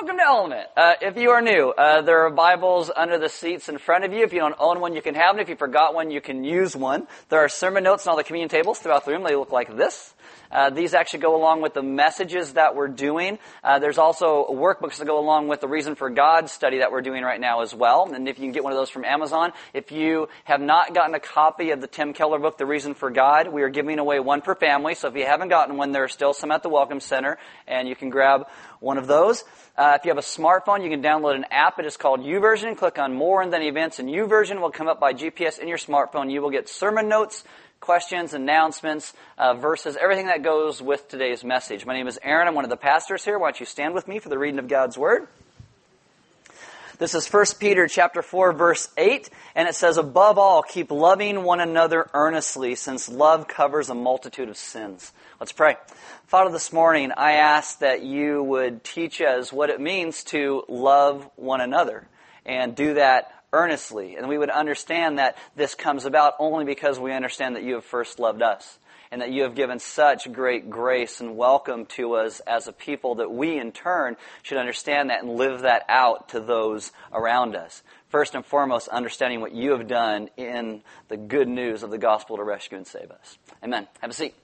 Welcome to Element. Uh, if you are new, uh, there are Bibles under the seats in front of you. If you don't own one, you can have one. If you forgot one, you can use one. There are sermon notes on all the communion tables throughout the room. They look like this. Uh, these actually go along with the messages that we're doing. Uh, there's also workbooks that go along with the Reason for God study that we're doing right now as well. And if you can get one of those from Amazon, if you have not gotten a copy of the Tim Keller book, The Reason for God, we are giving away one per family. So if you haven't gotten one, there are still some at the Welcome Center, and you can grab one of those. Uh, if you have a smartphone, you can download an app. It is called YouVersion. Click on More and then Events, and YouVersion will come up by GPS in your smartphone. You will get sermon notes, questions, announcements, uh, verses, everything that goes with today's message. My name is Aaron. I'm one of the pastors here. Why don't you stand with me for the reading of God's Word? This is 1 Peter chapter 4 verse 8 and it says above all keep loving one another earnestly since love covers a multitude of sins. Let's pray. Father, this morning I ask that you would teach us what it means to love one another and do that earnestly. And we would understand that this comes about only because we understand that you have first loved us and that you have given such great grace and welcome to us as a people that we in turn should understand that and live that out to those around us. First and foremost, understanding what you have done in the good news of the gospel to rescue and save us. Amen. Have a seat.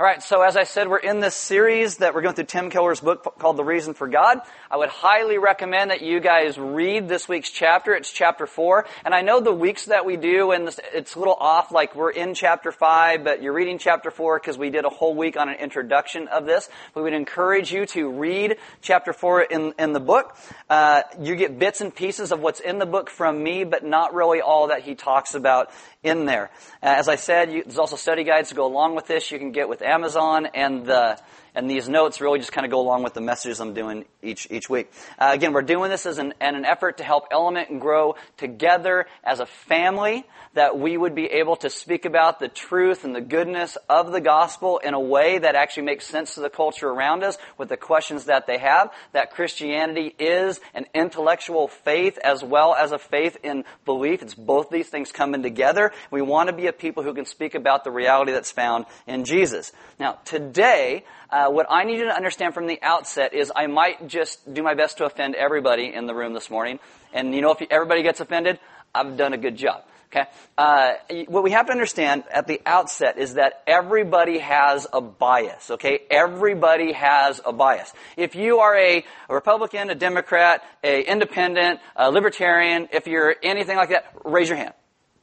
All right, so as I said, we're in this series that we're going through Tim Keller's book called The Reason for God. I would highly recommend that you guys read this week's chapter. It's chapter four. And I know the weeks that we do, and it's a little off, like we're in chapter five, but you're reading chapter four because we did a whole week on an introduction of this. We would encourage you to read chapter four in, in the book. Uh, you get bits and pieces of what's in the book from me, but not really all that he talks about in there. Uh, as I said, you, there's also study guides to go along with this. You can get with Amazon, and the and these notes really just kind of go along with the messages I'm doing each each week. Uh, again, we're doing this as an, an effort to help Element and grow together as a family that we would be able to speak about the truth and the goodness of the gospel in a way that actually makes sense to the culture around us with the questions that they have. That Christianity is an intellectual faith as well as a faith in belief. It's both these things coming together. We want to be a people who can speak about the reality that's found in Jesus. Now, today, uh, what I need you to understand from the outset is I might just do my best to offend everybody in the room this morning. And you know, if everybody gets offended, I've done a good job. Okay? Uh, what we have to understand at the outset is that everybody has a bias. Okay? Everybody has a bias. If you are a, a Republican, a Democrat, a independent, a libertarian, if you're anything like that, raise your hand.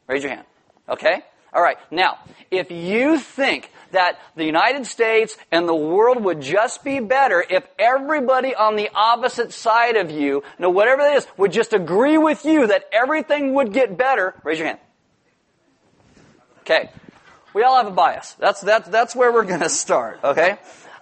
Raise your hand. Okay? Alright. Now, if you think that the United States and the world would just be better if everybody on the opposite side of you, no whatever it is, would just agree with you that everything would get better. Raise your hand. Okay. We all have a bias. That's, that's, that's where we're going to start, okay?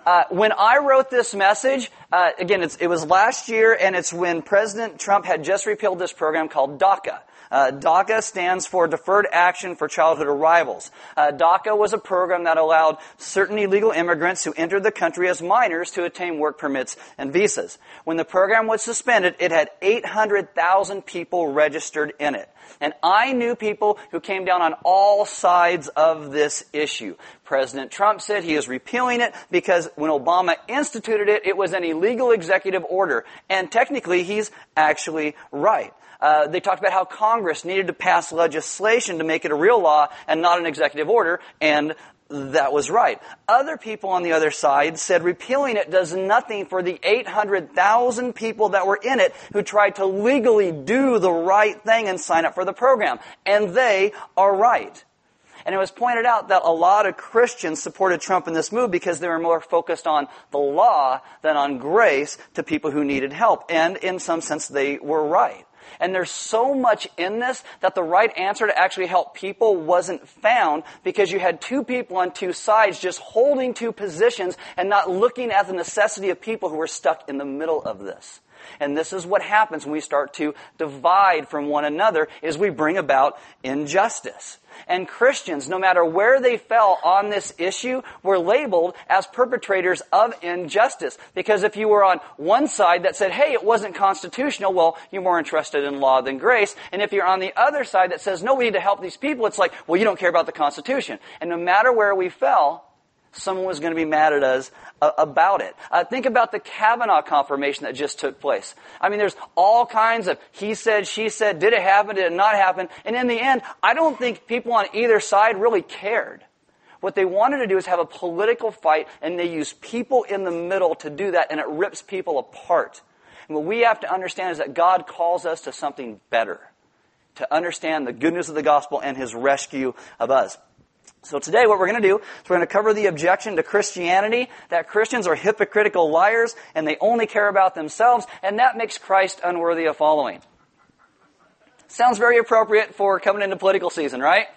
Uh, when I wrote this message, uh, again, it was last year, and it's when President Trump had just repealed this program called DACA. Uh, DACA stands for Deferred Action for Childhood Arrivals. Uh, DACA was a program that allowed certain illegal immigrants who entered the country as minors to obtain work permits and visas. When the program was suspended, it had 800,000 people registered in it. And I knew people who came down on all sides of this issue. President Trump said he is repealing it because when Obama instituted it, it was an illegal executive order. And technically, he's actually right. Uh, they talked about how Congress needed to pass legislation to make it a real law and not an executive order, and that was right. Other people on the other side said repealing it does nothing for the 800,000 people that were in it who tried to legally do the right thing and sign up for the program. And they are right. And it was pointed out that a lot of Christians supported Trump in this move because they were more focused on the law than on grace to people who needed help. And in some sense, they were right. And there's so much in this that the right answer to actually help people wasn't found because you had two people on two sides just holding two positions and not looking at the necessity of people who were stuck in the middle of this. And this is what happens when we start to divide from one another is we bring about injustice. And Christians, no matter where they fell on this issue, were labeled as perpetrators of injustice. Because if you were on one side that said, hey, it wasn't constitutional, well, you're more interested in law than grace. And if you're on the other side that says, no, we need to help these people, it's like, well, you don't care about the Constitution. And no matter where we fell, someone was going to be mad at us uh, about it. Uh, think about the Kavanaugh confirmation that just took place. I mean, there's all kinds of he said, she said, did it happen, did it not happen? And in the end, I don't think people on either side really cared. What they wanted to do is have a political fight, and they use people in the middle to do that, and it rips people apart. And what we have to understand is that God calls us to something better, to understand the goodness of the gospel and his rescue of us. So today what we're going to do is we're going to cover the objection to Christianity that Christians are hypocritical liars and they only care about themselves and that makes Christ unworthy of following. Sounds very appropriate for coming into political season, right?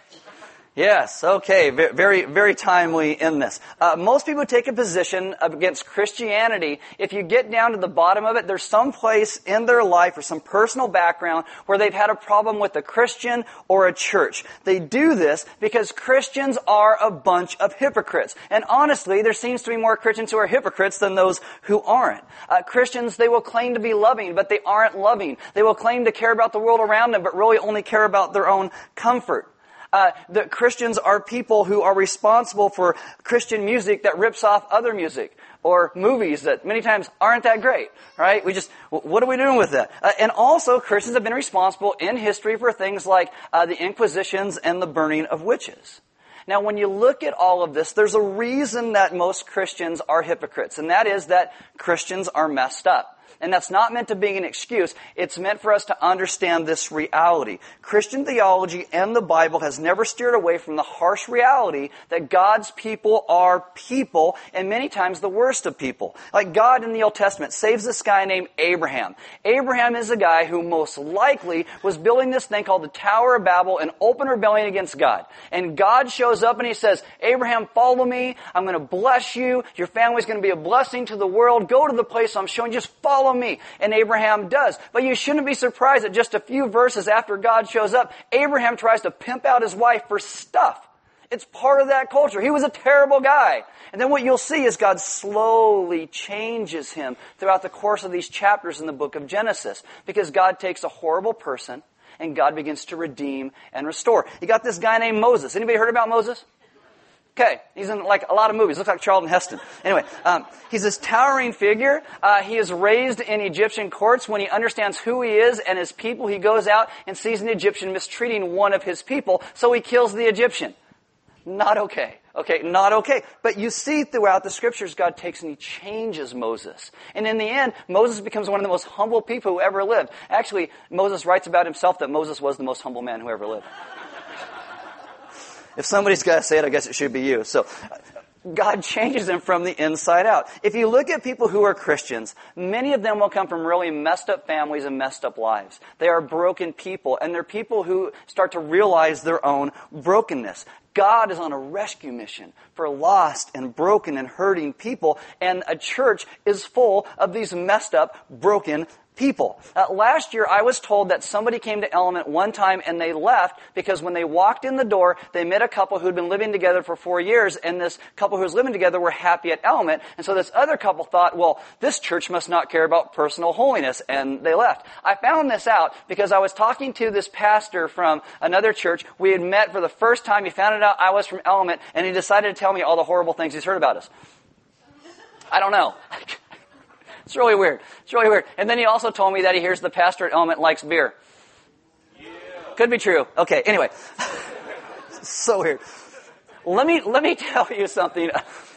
Yes, okay, very, very timely in this. Uh, most people take a position against Christianity. If you get down to the bottom of it, there's some place in their life or some personal background where they've had a problem with a Christian or a church. They do this because Christians are a bunch of hypocrites. And honestly, there seems to be more Christians who are hypocrites than those who aren't. Uh, Christians, they will claim to be loving, but they aren't loving. They will claim to care about the world around them, but really only care about their own comfort. Uh, that Christians are people who are responsible for Christian music that rips off other music or movies that many times aren't that great, right? We just, what are we doing with that? Uh, and also, Christians have been responsible in history for things like uh, the Inquisitions and the burning of witches. Now, when you look at all of this, there's a reason that most Christians are hypocrites, and that is that Christians are messed up. And that's not meant to be an excuse. It's meant for us to understand this reality. Christian theology and the Bible has never steered away from the harsh reality that God's people are people and many times the worst of people. Like God in the Old Testament saves this guy named Abraham. Abraham is a guy who most likely was building this thing called the Tower of Babel in open rebellion against God. And God shows up and he says, Abraham, follow me. I'm going to bless you. Your family's going to be a blessing to the world. Go to the place I'm showing. Just follow follow me. And Abraham does. But you shouldn't be surprised that just a few verses after God shows up, Abraham tries to pimp out his wife for stuff. It's part of that culture. He was a terrible guy. And then what you'll see is God slowly changes him throughout the course of these chapters in the book of Genesis. Because God takes a horrible person and God begins to redeem and restore. You got this guy named Moses. Anybody heard about Moses? Okay, he's in like a lot of movies. Looks like Charlton Heston. Anyway, um, he's this towering figure. Uh, he is raised in Egyptian courts. When he understands who he is and his people, he goes out and sees an Egyptian mistreating one of his people, so he kills the Egyptian. Not okay. Okay, not okay. But you see throughout the scriptures, God takes and he changes Moses. And in the end, Moses becomes one of the most humble people who ever lived. Actually, Moses writes about himself that Moses was the most humble man who ever lived. If somebody's got to say it, I guess it should be you. So, God changes them from the inside out. If you look at people who are Christians, many of them will come from really messed up families and messed up lives. They are broken people, and they're people who start to realize their own brokenness. God is on a rescue mission for lost and broken and hurting people, and a church is full of these messed up, broken people. Uh, last year, I was told that somebody came to Element one time and they left because when they walked in the door, they met a couple who'd been living together for four years, and this couple who was living together were happy at Element. And so this other couple thought, well, this church must not care about personal holiness, and they left. I found this out because I was talking to this pastor from another church. We had met for the first time. He found out I was from Element, and he decided to tell me all the horrible things he's heard about us. I don't know. It's really weird. It's really weird. And then he also told me that he hears the pastor at Element likes beer. Yeah. Could be true. Okay, anyway. so weird. Let me, let me tell you something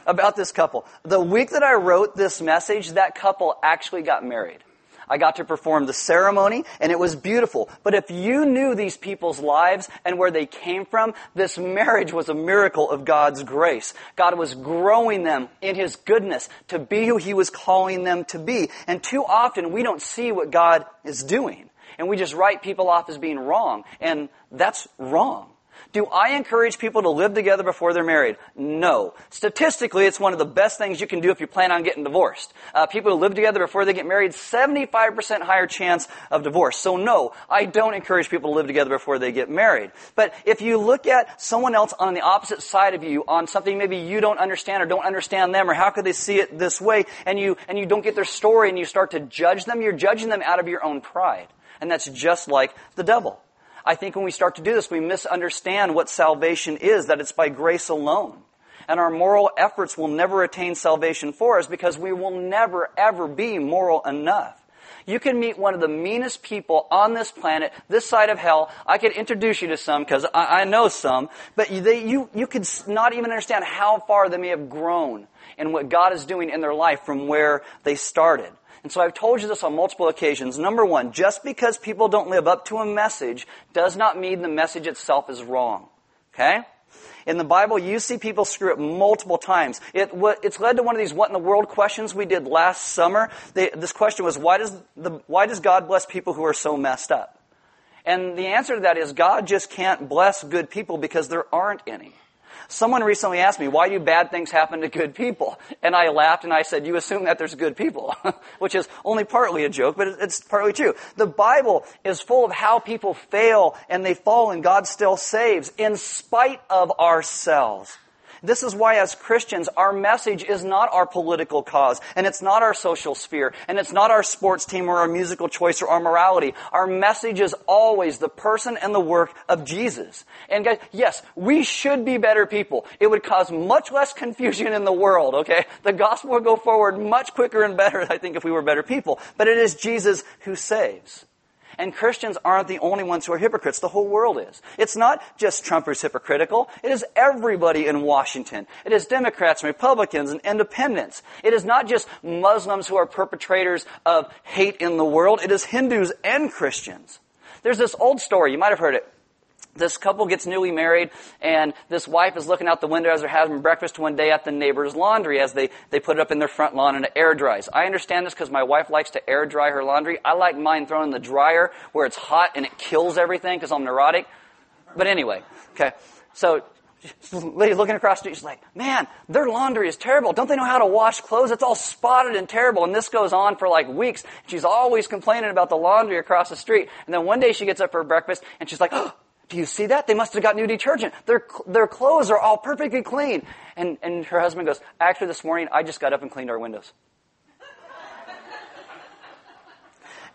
about this couple. The week that I wrote this message, that couple actually got married. I got to perform the ceremony and it was beautiful. But if you knew these people's lives and where they came from, this marriage was a miracle of God's grace. God was growing them in His goodness to be who He was calling them to be. And too often we don't see what God is doing. And we just write people off as being wrong. And that's wrong. Do I encourage people to live together before they're married? No. Statistically, it's one of the best things you can do if you plan on getting divorced. Uh, people who live together before they get married, 75% higher chance of divorce. So no, I don't encourage people to live together before they get married. But if you look at someone else on the opposite side of you on something maybe you don't understand or don't understand them or how could they see it this way and you, and you don't get their story and you start to judge them, you're judging them out of your own pride. And that's just like the devil. I think when we start to do this, we misunderstand what salvation is, that it's by grace alone. and our moral efforts will never attain salvation for us because we will never ever be moral enough. You can meet one of the meanest people on this planet, this side of hell. I could introduce you to some because I, I, know some, but you, they, you, you could not even understand how far they may have grown in what God is doing in their life from where they started. And so I've told you this on multiple occasions. Number one, just because people don't live up to a message does not mean the message itself is wrong. Okay? In the Bible, you see people screw up multiple times. It, it's led to one of these what in the world questions we did last summer. They, this question was, why does, the, why does God bless people who are so messed up? And the answer to that is God just can't bless good people because there aren't any. Someone recently asked me, why do bad things happen to good people? And I laughed and I said, you assume that there's good people, which is only partly a joke, but it's partly true. The Bible is full of how people fail and they fall and God still saves in spite of ourselves. This is why as Christians, our message is not our political cause, and it's not our social sphere, and it's not our sports team or our musical choice or our morality. Our message is always the person and the work of Jesus. And guys, yes, we should be better people. It would cause much less confusion in the world, okay? The gospel would go forward much quicker and better, I think, if we were better people. But it is Jesus who saves. And Christians aren't the only ones who are hypocrites. The whole world is. It's not just Trump who's hypocritical. It is everybody in Washington. It is Democrats and Republicans and independents. It is not just Muslims who are perpetrators of hate in the world. It is Hindus and Christians. There's this old story. You might have heard it this couple gets newly married and this wife is looking out the window as they're having breakfast one day at the neighbor's laundry as they, they put it up in their front lawn and it air dries. I understand this because my wife likes to air dry her laundry. I like mine thrown in the dryer where it's hot and it kills everything because I'm neurotic. But anyway, okay. So lady looking across the street, she's like, man, their laundry is terrible. Don't they know how to wash clothes? It's all spotted and terrible. And this goes on for like weeks. She's always complaining about the laundry across the street. And then one day she gets up for breakfast and she's like, oh, do you see that? They must have got new detergent. Their, their clothes are all perfectly clean. And, and her husband goes, actually this morning I just got up and cleaned our windows.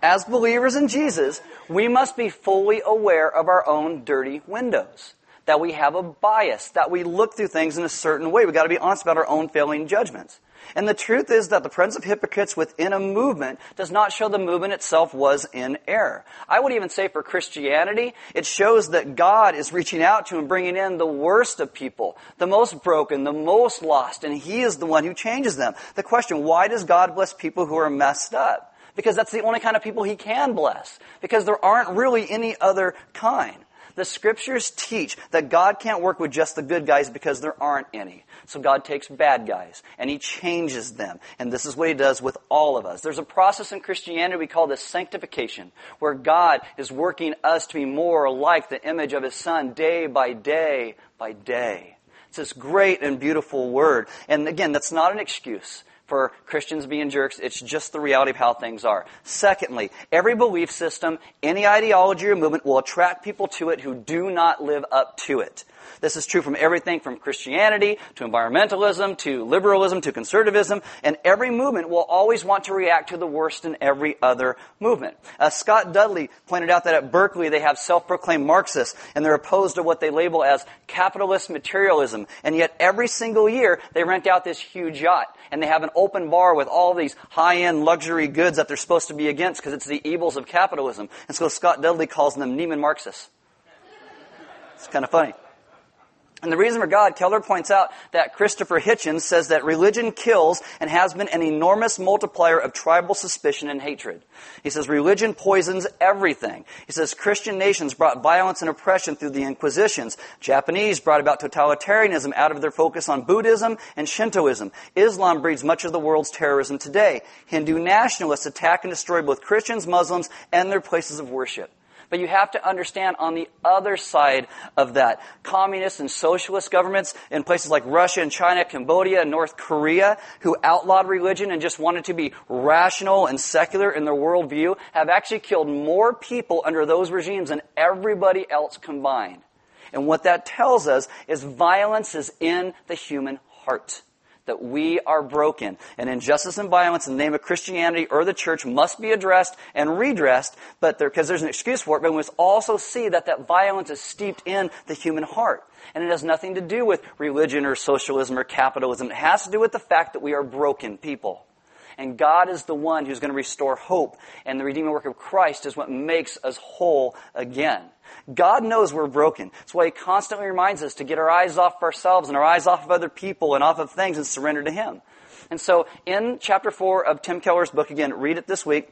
As believers in Jesus, we must be fully aware of our own dirty windows. That we have a bias, that we look through things in a certain way. We've got to be honest about our own failing judgments. And the truth is that the presence of hypocrites within a movement does not show the movement itself was in error. I would even say for Christianity, it shows that God is reaching out to and bringing in the worst of people, the most broken, the most lost, and He is the one who changes them. The question, why does God bless people who are messed up? Because that's the only kind of people He can bless. Because there aren't really any other kind. The scriptures teach that God can't work with just the good guys because there aren't any. So God takes bad guys and He changes them. And this is what He does with all of us. There's a process in Christianity we call this sanctification, where God is working us to be more like the image of His Son day by day by day. It's this great and beautiful word. And again, that's not an excuse for Christians being jerks. It's just the reality of how things are. Secondly, every belief system, any ideology or movement will attract people to it who do not live up to it. This is true from everything from Christianity to environmentalism to liberalism to conservatism, and every movement will always want to react to the worst in every other movement. Uh, Scott Dudley pointed out that at Berkeley they have self-proclaimed Marxists, and they're opposed to what they label as capitalist materialism, and yet every single year they rent out this huge yacht, and they have an open bar with all these high-end luxury goods that they're supposed to be against because it's the evils of capitalism. And so Scott Dudley calls them Neiman Marxists. It's kind of funny. And the reason for God, Keller points out that Christopher Hitchens says that religion kills and has been an enormous multiplier of tribal suspicion and hatred. He says religion poisons everything. He says Christian nations brought violence and oppression through the Inquisitions. Japanese brought about totalitarianism out of their focus on Buddhism and Shintoism. Islam breeds much of the world's terrorism today. Hindu nationalists attack and destroy both Christians, Muslims, and their places of worship. But you have to understand on the other side of that, communist and socialist governments in places like Russia and China, Cambodia and North Korea, who outlawed religion and just wanted to be rational and secular in their worldview, have actually killed more people under those regimes than everybody else combined. And what that tells us is violence is in the human heart. That we are broken and injustice and violence in the name of Christianity or the church must be addressed and redressed, but there, because there's an excuse for it, but we must also see that that violence is steeped in the human heart. And it has nothing to do with religion or socialism or capitalism. It has to do with the fact that we are broken people. And God is the one who's going to restore hope. And the redeeming work of Christ is what makes us whole again. God knows we're broken. That's why He constantly reminds us to get our eyes off of ourselves and our eyes off of other people and off of things and surrender to Him. And so in chapter 4 of Tim Keller's book, again, read it this week,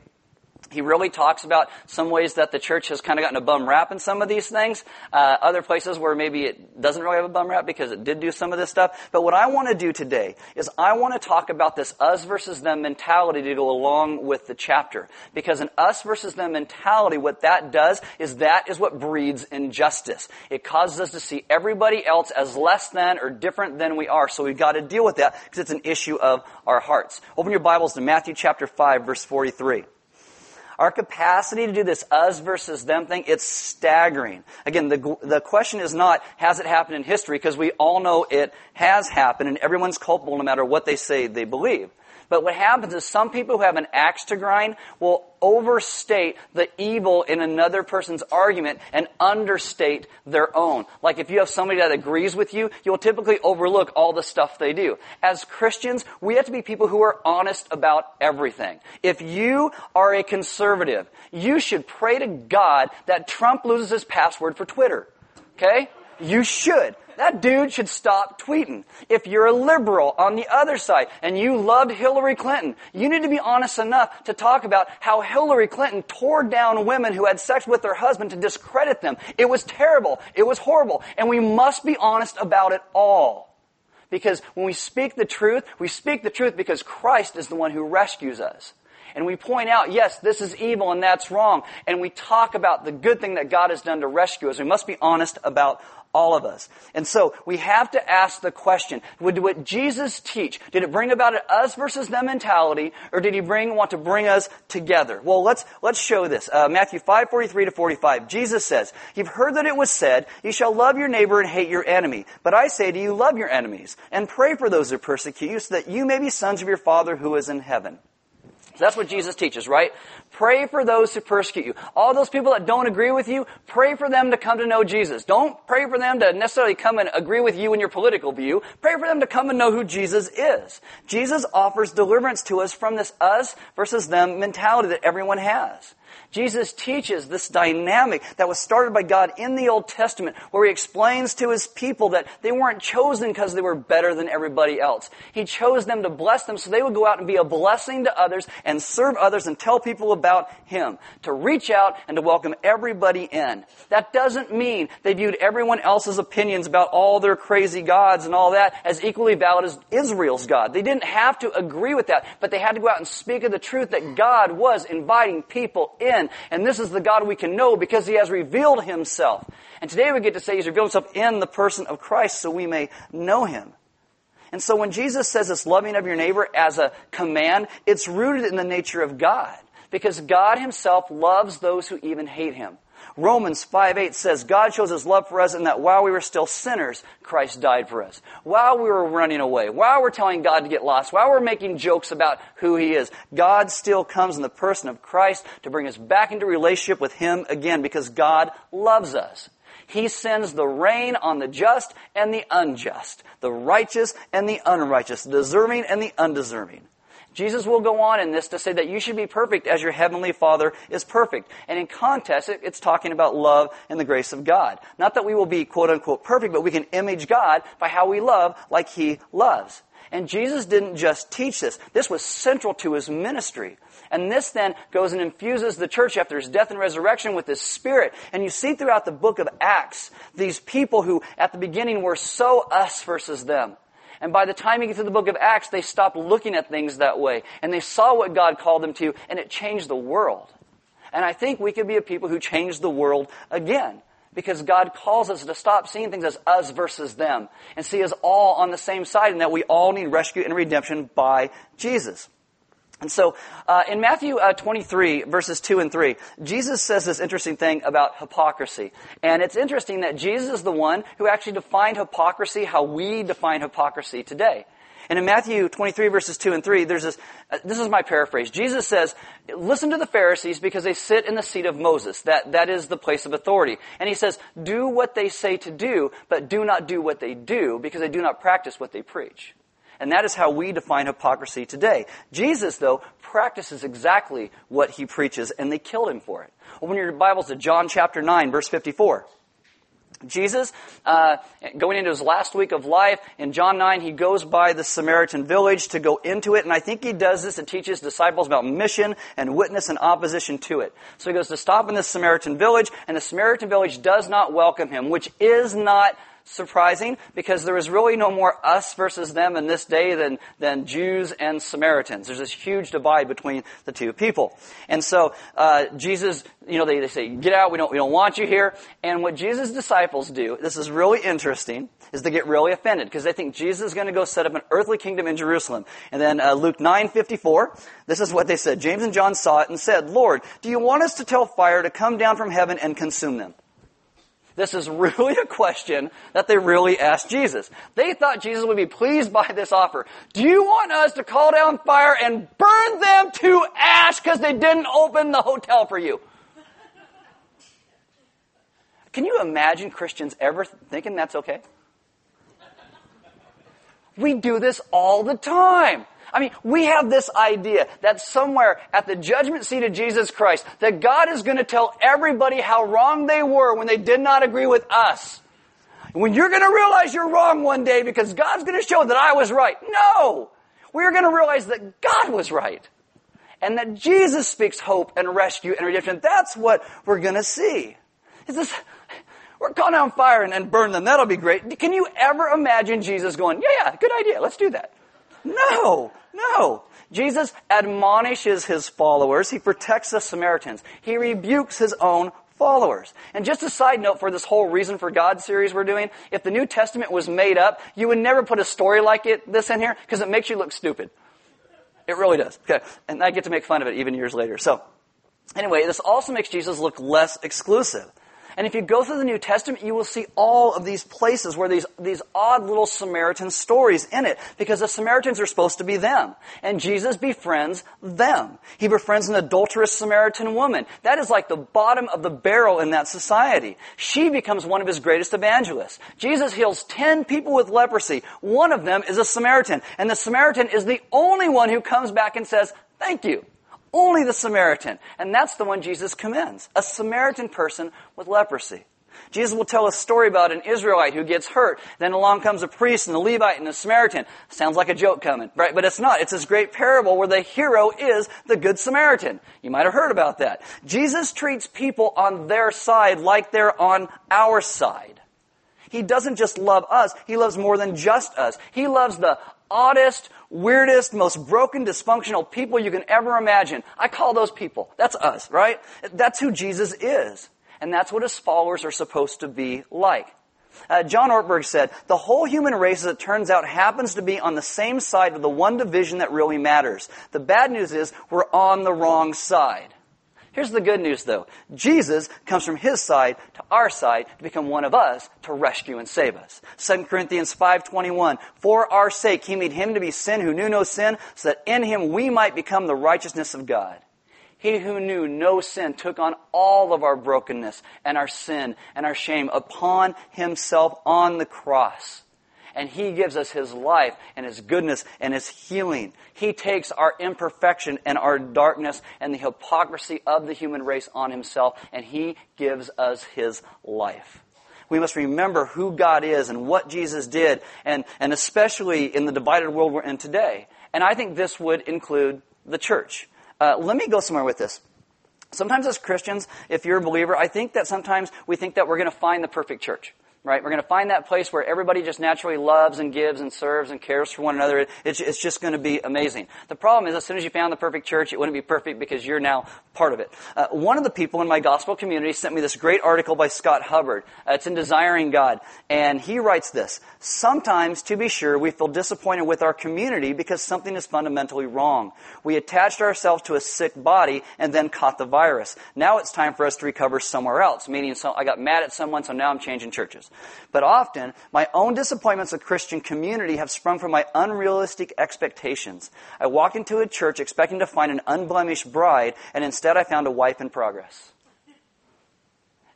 he really talks about some ways that the church has kind of gotten a bum rap in some of these things. Uh, other places where maybe it doesn't really have a bum rap because it did do some of this stuff. But what I want to do today is I want to talk about this us versus them mentality to go along with the chapter. Because an us versus them mentality, what that does is that is what breeds injustice. It causes us to see everybody else as less than or different than we are. So we've got to deal with that because it's an issue of our hearts. Open your Bibles to Matthew chapter 5 verse 43. Our capacity to do this us versus them thing, it's staggering. Again, the, the question is not, has it happened in history? Because we all know it has happened and everyone's culpable no matter what they say they believe. But what happens is some people who have an axe to grind will overstate the evil in another person's argument and understate their own. Like if you have somebody that agrees with you, you'll typically overlook all the stuff they do. As Christians, we have to be people who are honest about everything. If you are a conservative, you should pray to God that Trump loses his password for Twitter. Okay? You should. That dude should stop tweeting. If you're a liberal on the other side and you loved Hillary Clinton, you need to be honest enough to talk about how Hillary Clinton tore down women who had sex with their husband to discredit them. It was terrible. It was horrible. And we must be honest about it all. Because when we speak the truth, we speak the truth because Christ is the one who rescues us. And we point out, yes, this is evil and that's wrong. And we talk about the good thing that God has done to rescue us. We must be honest about all of us. And so we have to ask the question, would what Jesus teach, did it bring about an us versus them mentality, or did he bring, want to bring us together? Well, let's, let's show this. Uh, Matthew 5, 43 to 45. Jesus says, You've heard that it was said, you shall love your neighbor and hate your enemy. But I say to you, love your enemies, and pray for those who persecute you, so that you may be sons of your Father who is in heaven. That's what Jesus teaches, right? Pray for those who persecute you. All those people that don't agree with you, pray for them to come to know Jesus. Don't pray for them to necessarily come and agree with you in your political view. Pray for them to come and know who Jesus is. Jesus offers deliverance to us from this us versus them mentality that everyone has. Jesus teaches this dynamic that was started by God in the Old Testament where he explains to his people that they weren't chosen because they were better than everybody else. He chose them to bless them so they would go out and be a blessing to others and serve others and tell people about him. To reach out and to welcome everybody in. That doesn't mean they viewed everyone else's opinions about all their crazy gods and all that as equally valid as Israel's God. They didn't have to agree with that, but they had to go out and speak of the truth that God was inviting people in in. And this is the God we can know because He has revealed Himself. And today we get to say He's revealed Himself in the person of Christ so we may know Him. And so when Jesus says this loving of your neighbor as a command, it's rooted in the nature of God. Because God Himself loves those who even hate Him. Romans 5 8 says, God shows his love for us in that while we were still sinners, Christ died for us. While we were running away, while we're telling God to get lost, while we're making jokes about who he is, God still comes in the person of Christ to bring us back into relationship with him again because God loves us. He sends the rain on the just and the unjust, the righteous and the unrighteous, the deserving and the undeserving. Jesus will go on in this to say that you should be perfect as your heavenly Father is perfect. And in context, it's talking about love and the grace of God. Not that we will be quote unquote perfect, but we can image God by how we love like He loves. And Jesus didn't just teach this. This was central to His ministry. And this then goes and infuses the church after His death and resurrection with His Spirit. And you see throughout the book of Acts, these people who at the beginning were so us versus them. And by the time you get to the book of Acts, they stopped looking at things that way. And they saw what God called them to, and it changed the world. And I think we could be a people who change the world again. Because God calls us to stop seeing things as us versus them and see us all on the same side and that we all need rescue and redemption by Jesus. And so, uh, in Matthew uh, 23, verses 2 and 3, Jesus says this interesting thing about hypocrisy. And it's interesting that Jesus is the one who actually defined hypocrisy how we define hypocrisy today. And in Matthew 23 verses 2 and 3, there's this, uh, this is my paraphrase. Jesus says, listen to the Pharisees because they sit in the seat of Moses. That, that is the place of authority. And he says, do what they say to do, but do not do what they do because they do not practice what they preach. And that is how we define hypocrisy today. Jesus, though, practices exactly what he preaches, and they killed him for it. Open your Bibles to John chapter 9, verse 54. Jesus, uh, going into his last week of life, in John 9, he goes by the Samaritan village to go into it, and I think he does this to teach his disciples about mission and witness and opposition to it. So he goes to stop in the Samaritan village, and the Samaritan village does not welcome him, which is not surprising because there is really no more us versus them in this day than, than Jews and Samaritans. There's this huge divide between the two people. And so, uh, Jesus, you know, they, they say, get out, we don't, we don't want you here. And what Jesus' disciples do, this is really interesting, is they get really offended because they think Jesus is going to go set up an earthly kingdom in Jerusalem. And then uh, Luke 9:54, this is what they said. James and John saw it and said, "Lord, do you want us to tell fire to come down from heaven and consume them?" This is really a question that they really asked Jesus. They thought Jesus would be pleased by this offer. Do you want us to call down fire and burn them to ash because they didn't open the hotel for you? Can you imagine Christians ever thinking that's okay? We do this all the time. I mean, we have this idea that somewhere at the judgment seat of Jesus Christ, that God is going to tell everybody how wrong they were when they did not agree with us. When you're going to realize you're wrong one day because God's going to show that I was right. No! We're going to realize that God was right. And that Jesus speaks hope and rescue and redemption. That's what we're going to see. Is this, we're calling down fire and, and burn them. That'll be great. Can you ever imagine Jesus going, yeah, yeah, good idea. Let's do that. No. No. Jesus admonishes his followers. He protects the Samaritans. He rebukes his own followers. And just a side note for this whole Reason for God series we're doing, if the New Testament was made up, you would never put a story like it, this in here, because it makes you look stupid. It really does. Okay. And I get to make fun of it even years later. So, anyway, this also makes Jesus look less exclusive. And if you go through the New Testament, you will see all of these places where these, these odd little Samaritan stories in it, because the Samaritans are supposed to be them. And Jesus befriends them. He befriends an adulterous Samaritan woman. That is like the bottom of the barrel in that society. She becomes one of his greatest evangelists. Jesus heals ten people with leprosy. One of them is a Samaritan. And the Samaritan is the only one who comes back and says, thank you. Only the Samaritan. And that's the one Jesus commends. A Samaritan person with leprosy. Jesus will tell a story about an Israelite who gets hurt. Then along comes a priest and a Levite and a Samaritan. Sounds like a joke coming, right? But it's not. It's this great parable where the hero is the Good Samaritan. You might have heard about that. Jesus treats people on their side like they're on our side. He doesn't just love us, He loves more than just us. He loves the oddest, weirdest, most broken, dysfunctional people you can ever imagine. I call those people. That's us, right? That's who Jesus is. And that's what his followers are supposed to be like. Uh, John Ortberg said, the whole human race, as it turns out, happens to be on the same side of the one division that really matters. The bad news is we're on the wrong side. Here's the good news though. Jesus comes from his side to our side to become one of us to rescue and save us. 2 Corinthians 5:21 For our sake he made him to be sin who knew no sin so that in him we might become the righteousness of God. He who knew no sin took on all of our brokenness and our sin and our shame upon himself on the cross and He gives us His life and His goodness and His healing. He takes our imperfection and our darkness and the hypocrisy of the human race on Himself and He gives us His life. We must remember who God is and what Jesus did and, and especially in the divided world we're in today. And I think this would include the church. Uh, let me go somewhere with this. Sometimes as Christians, if you're a believer, I think that sometimes we think that we're going to find the perfect church right? We're going to find that place where everybody just naturally loves and gives and serves and cares for one another. It's, it's just going to be amazing. The problem is, as soon as you found the perfect church, it wouldn't be perfect because you're now part of it. Uh, one of the people in my gospel community sent me this great article by Scott Hubbard. Uh, it's in Desiring God, and he writes this: Sometimes, to be sure, we feel disappointed with our community because something is fundamentally wrong. We attached ourselves to a sick body and then caught the virus. Now it's time for us to recover somewhere else. Meaning, so I got mad at someone, so now I'm changing churches. But often, my own disappointments with Christian community have sprung from my unrealistic expectations. I walk into a church expecting to find an unblemished bride, and instead I found a wife in progress.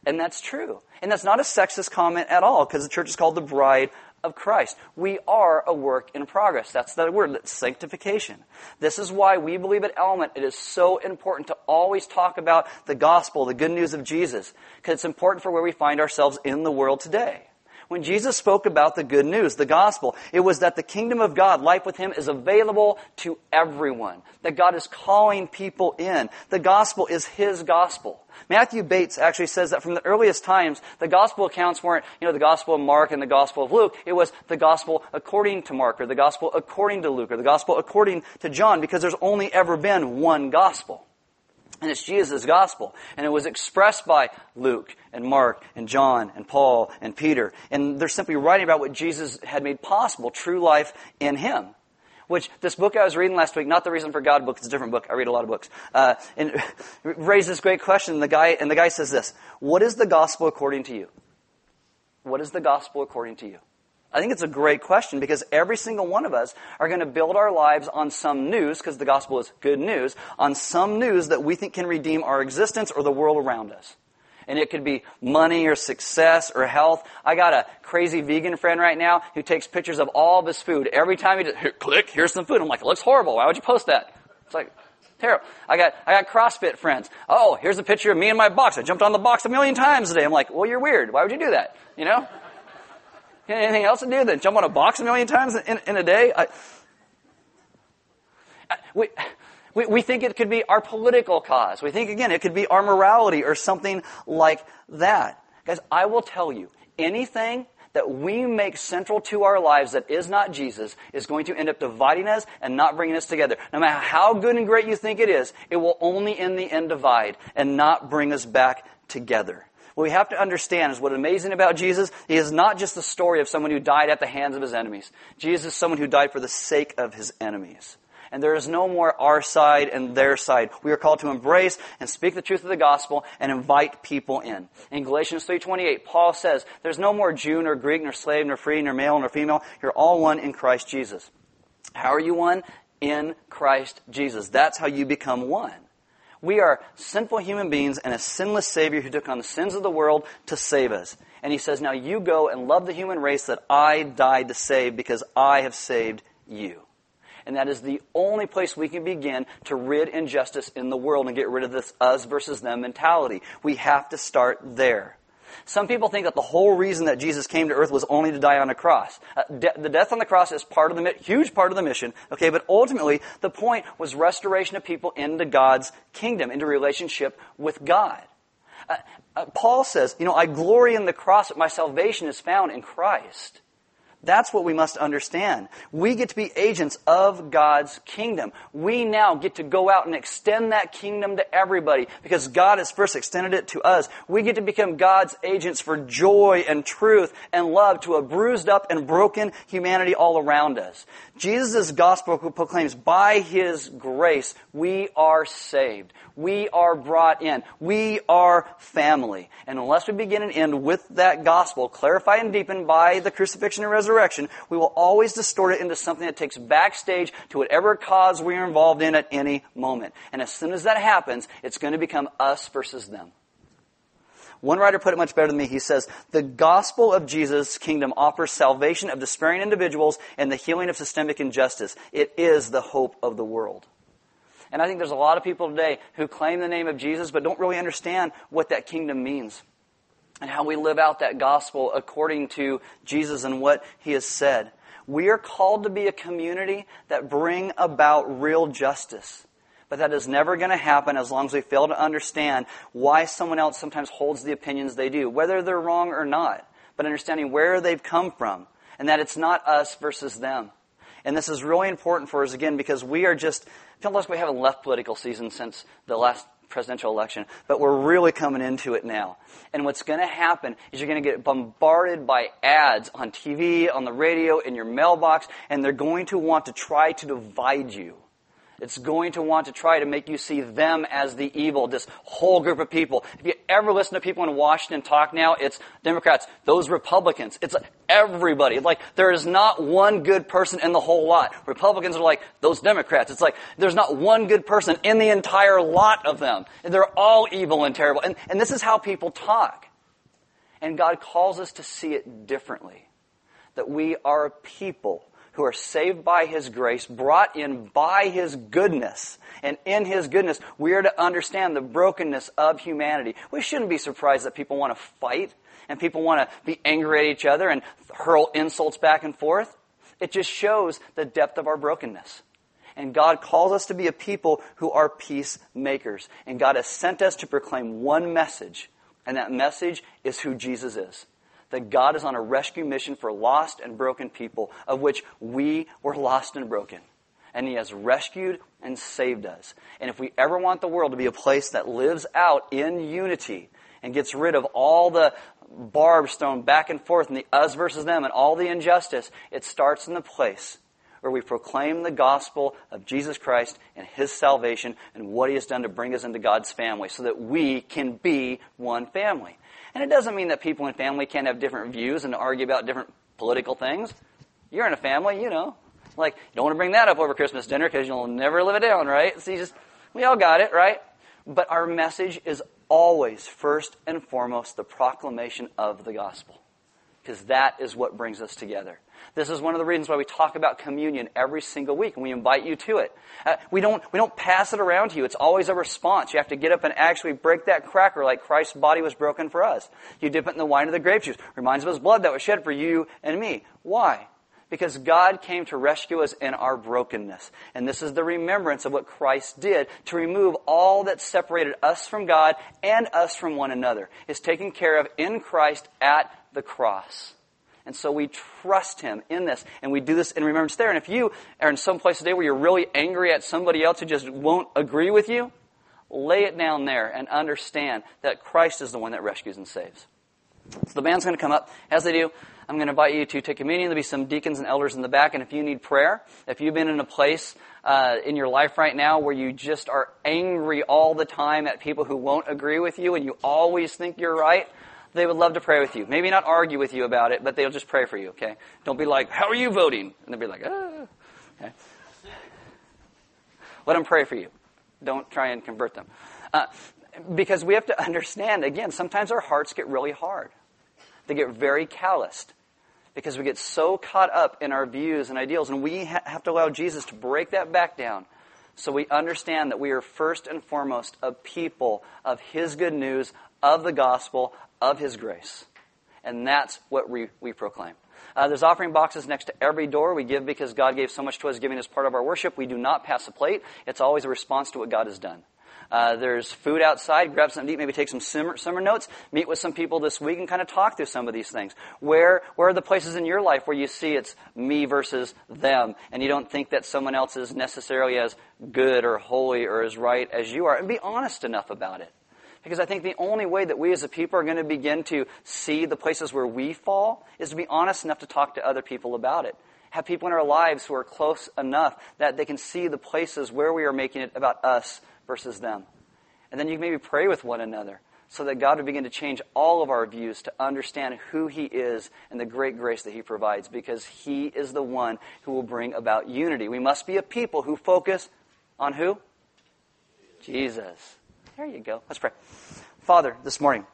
And that's true. And that's not a sexist comment at all, because the church is called the bride of Christ. We are a work in progress. That's the word, that's sanctification. This is why we believe at Element it is so important to always talk about the gospel, the good news of Jesus, because it's important for where we find ourselves in the world today. When Jesus spoke about the good news, the gospel, it was that the kingdom of God, life with Him, is available to everyone. That God is calling people in. The gospel is His gospel. Matthew Bates actually says that from the earliest times, the gospel accounts weren't, you know, the gospel of Mark and the gospel of Luke. It was the gospel according to Mark or the gospel according to Luke or the gospel according to John because there's only ever been one gospel. And it's Jesus' gospel. And it was expressed by Luke and Mark and John and Paul and Peter. And they're simply writing about what Jesus had made possible, true life in Him. Which this book I was reading last week, not the Reason for God book, it's a different book. I read a lot of books. Uh, and raised this great question. The guy and the guy says this: What is the gospel according to you? What is the gospel according to you? I think it's a great question because every single one of us are going to build our lives on some news, because the gospel is good news, on some news that we think can redeem our existence or the world around us. And it could be money or success or health. I got a crazy vegan friend right now who takes pictures of all of his food. Every time he just, here, click, here's some food. I'm like, it looks horrible. Why would you post that? It's like, terrible. I got, I got CrossFit friends. Oh, here's a picture of me and my box. I jumped on the box a million times today. I'm like, well, you're weird. Why would you do that? You know? Anything else to do than jump on a box a million times in, in a day? I, we, we, we think it could be our political cause. We think, again, it could be our morality or something like that. Guys, I will tell you, anything that we make central to our lives that is not Jesus is going to end up dividing us and not bringing us together. No matter how good and great you think it is, it will only in the end divide and not bring us back together. What we have to understand is what amazing about Jesus, he is not just the story of someone who died at the hands of his enemies. Jesus is someone who died for the sake of his enemies. And there is no more our side and their side. We are called to embrace and speak the truth of the gospel and invite people in. In Galatians 3.28, Paul says, there's no more Jew nor Greek nor slave nor free nor male nor female. You're all one in Christ Jesus. How are you one? In Christ Jesus. That's how you become one. We are sinful human beings and a sinless Savior who took on the sins of the world to save us. And He says, Now you go and love the human race that I died to save because I have saved you. And that is the only place we can begin to rid injustice in the world and get rid of this us versus them mentality. We have to start there. Some people think that the whole reason that Jesus came to earth was only to die on a cross. Uh, de- the death on the cross is part of the huge part of the mission. Okay, but ultimately the point was restoration of people into God's kingdom, into relationship with God. Uh, uh, Paul says, you know, I glory in the cross, but my salvation is found in Christ. That's what we must understand. We get to be agents of God's kingdom. We now get to go out and extend that kingdom to everybody because God has first extended it to us. We get to become God's agents for joy and truth and love to a bruised up and broken humanity all around us. Jesus' gospel proclaims by His grace we are saved. We are brought in. We are family. And unless we begin and end with that gospel, clarified and deepened by the crucifixion and resurrection, resurrection, we will always distort it into something that takes backstage to whatever cause we are involved in at any moment. And as soon as that happens, it's going to become us versus them. One writer put it much better than me. He says, The gospel of Jesus' kingdom offers salvation of despairing individuals and the healing of systemic injustice. It is the hope of the world. And I think there's a lot of people today who claim the name of Jesus but don't really understand what that kingdom means and how we live out that gospel according to Jesus and what he has said. We are called to be a community that bring about real justice. But that is never going to happen as long as we fail to understand why someone else sometimes holds the opinions they do, whether they're wrong or not, but understanding where they've come from and that it's not us versus them. And this is really important for us again because we are just, I feel like we haven't left political season since the last presidential election, but we're really coming into it now. And what's going to happen is you're going to get bombarded by ads on TV, on the radio, in your mailbox, and they're going to want to try to divide you. It's going to want to try to make you see them as the evil, this whole group of people. If you ever listen to people in Washington talk now, it's Democrats, those Republicans. It's everybody. Like, there is not one good person in the whole lot. Republicans are like, those Democrats. It's like, there's not one good person in the entire lot of them. They're all evil and terrible. And, and this is how people talk. And God calls us to see it differently. That we are a people who are saved by His grace, brought in by His goodness. And in His goodness, we are to understand the brokenness of humanity. We shouldn't be surprised that people want to fight and people want to be angry at each other and hurl insults back and forth. It just shows the depth of our brokenness. And God calls us to be a people who are peacemakers. And God has sent us to proclaim one message, and that message is who Jesus is that God is on a rescue mission for lost and broken people, of which we were lost and broken. And He has rescued and saved us. And if we ever want the world to be a place that lives out in unity and gets rid of all the barbs thrown back and forth and the us versus them and all the injustice, it starts in the place where we proclaim the gospel of Jesus Christ and His salvation and what He has done to bring us into God's family so that we can be one family. And it doesn't mean that people in family can't have different views and argue about different political things. You're in a family, you know. Like, you don't want to bring that up over Christmas dinner because you'll never live it down, right? So you just, we all got it, right? But our message is always, first and foremost, the proclamation of the gospel. Because that is what brings us together. This is one of the reasons why we talk about communion every single week, and we invite you to it. Uh, we don't we don't pass it around to you. It's always a response. You have to get up and actually break that cracker like Christ's body was broken for us. You dip it in the wine of the grape juice. Reminds of His blood that was shed for you and me. Why? Because God came to rescue us in our brokenness. And this is the remembrance of what Christ did to remove all that separated us from God and us from one another. Is taken care of in Christ at the cross. And so we trust Him in this. And we do this in remembrance there. And if you are in some place today where you're really angry at somebody else who just won't agree with you, lay it down there and understand that Christ is the one that rescues and saves. So the band's going to come up. As they do, I'm going to invite you to take communion. There'll be some deacons and elders in the back. And if you need prayer, if you've been in a place uh, in your life right now where you just are angry all the time at people who won't agree with you and you always think you're right, they would love to pray with you. Maybe not argue with you about it, but they'll just pray for you, okay? Don't be like, how are you voting? And they'll be like, ah. Okay? Let them pray for you. Don't try and convert them. Uh, because we have to understand, again, sometimes our hearts get really hard. They get very calloused because we get so caught up in our views and ideals, and we ha- have to allow Jesus to break that back down so we understand that we are first and foremost a people of His good news, of the gospel, of His grace. And that's what we, we proclaim. Uh, there's offering boxes next to every door. We give because God gave so much to us, giving as part of our worship. We do not pass a plate. It's always a response to what God has done. Uh, there's food outside. Grab something to eat. Maybe take some summer, summer notes. Meet with some people this week and kind of talk through some of these things. Where where are the places in your life where you see it's me versus them, and you don't think that someone else is necessarily as good or holy or as right as you are? And be honest enough about it. Because I think the only way that we as a people are going to begin to see the places where we fall is to be honest enough to talk to other people about it. Have people in our lives who are close enough that they can see the places where we are making it about us versus them. And then you can maybe pray with one another so that God would begin to change all of our views to understand who He is and the great grace that He provides because He is the one who will bring about unity. We must be a people who focus on who? Jesus. There you go. Let's pray. Father, this morning,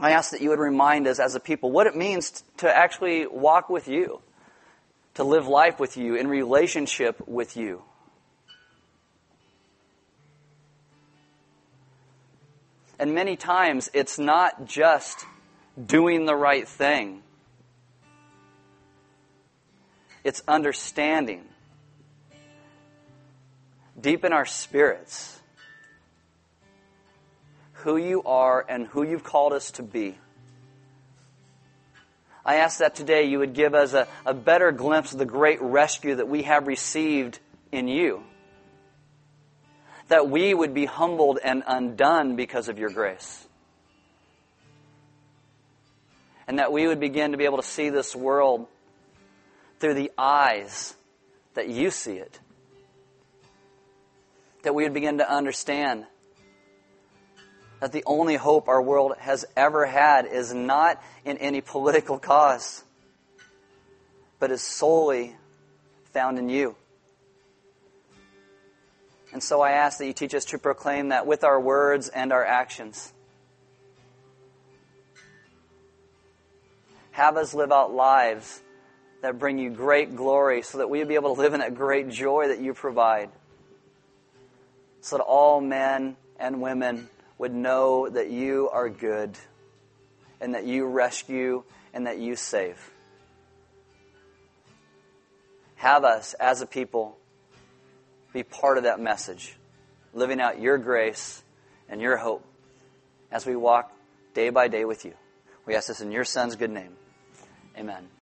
I ask that you would remind us as a people what it means to actually walk with you, to live life with you, in relationship with you. And many times it's not just doing the right thing. It's understanding deep in our spirits who you are and who you've called us to be. I ask that today you would give us a, a better glimpse of the great rescue that we have received in you. That we would be humbled and undone because of your grace. And that we would begin to be able to see this world through the eyes that you see it. that we would begin to understand that the only hope our world has ever had is not in any political cause, but is solely found in you. And so I ask that you teach us to proclaim that with our words and our actions. Have us live out lives that bring you great glory so that we be able to live in that great joy that you provide. So that all men and women would know that you are good and that you rescue and that you save. Have us as a people be part of that message, living out your grace and your hope as we walk day by day with you. We ask this in your Son's good name. Amen.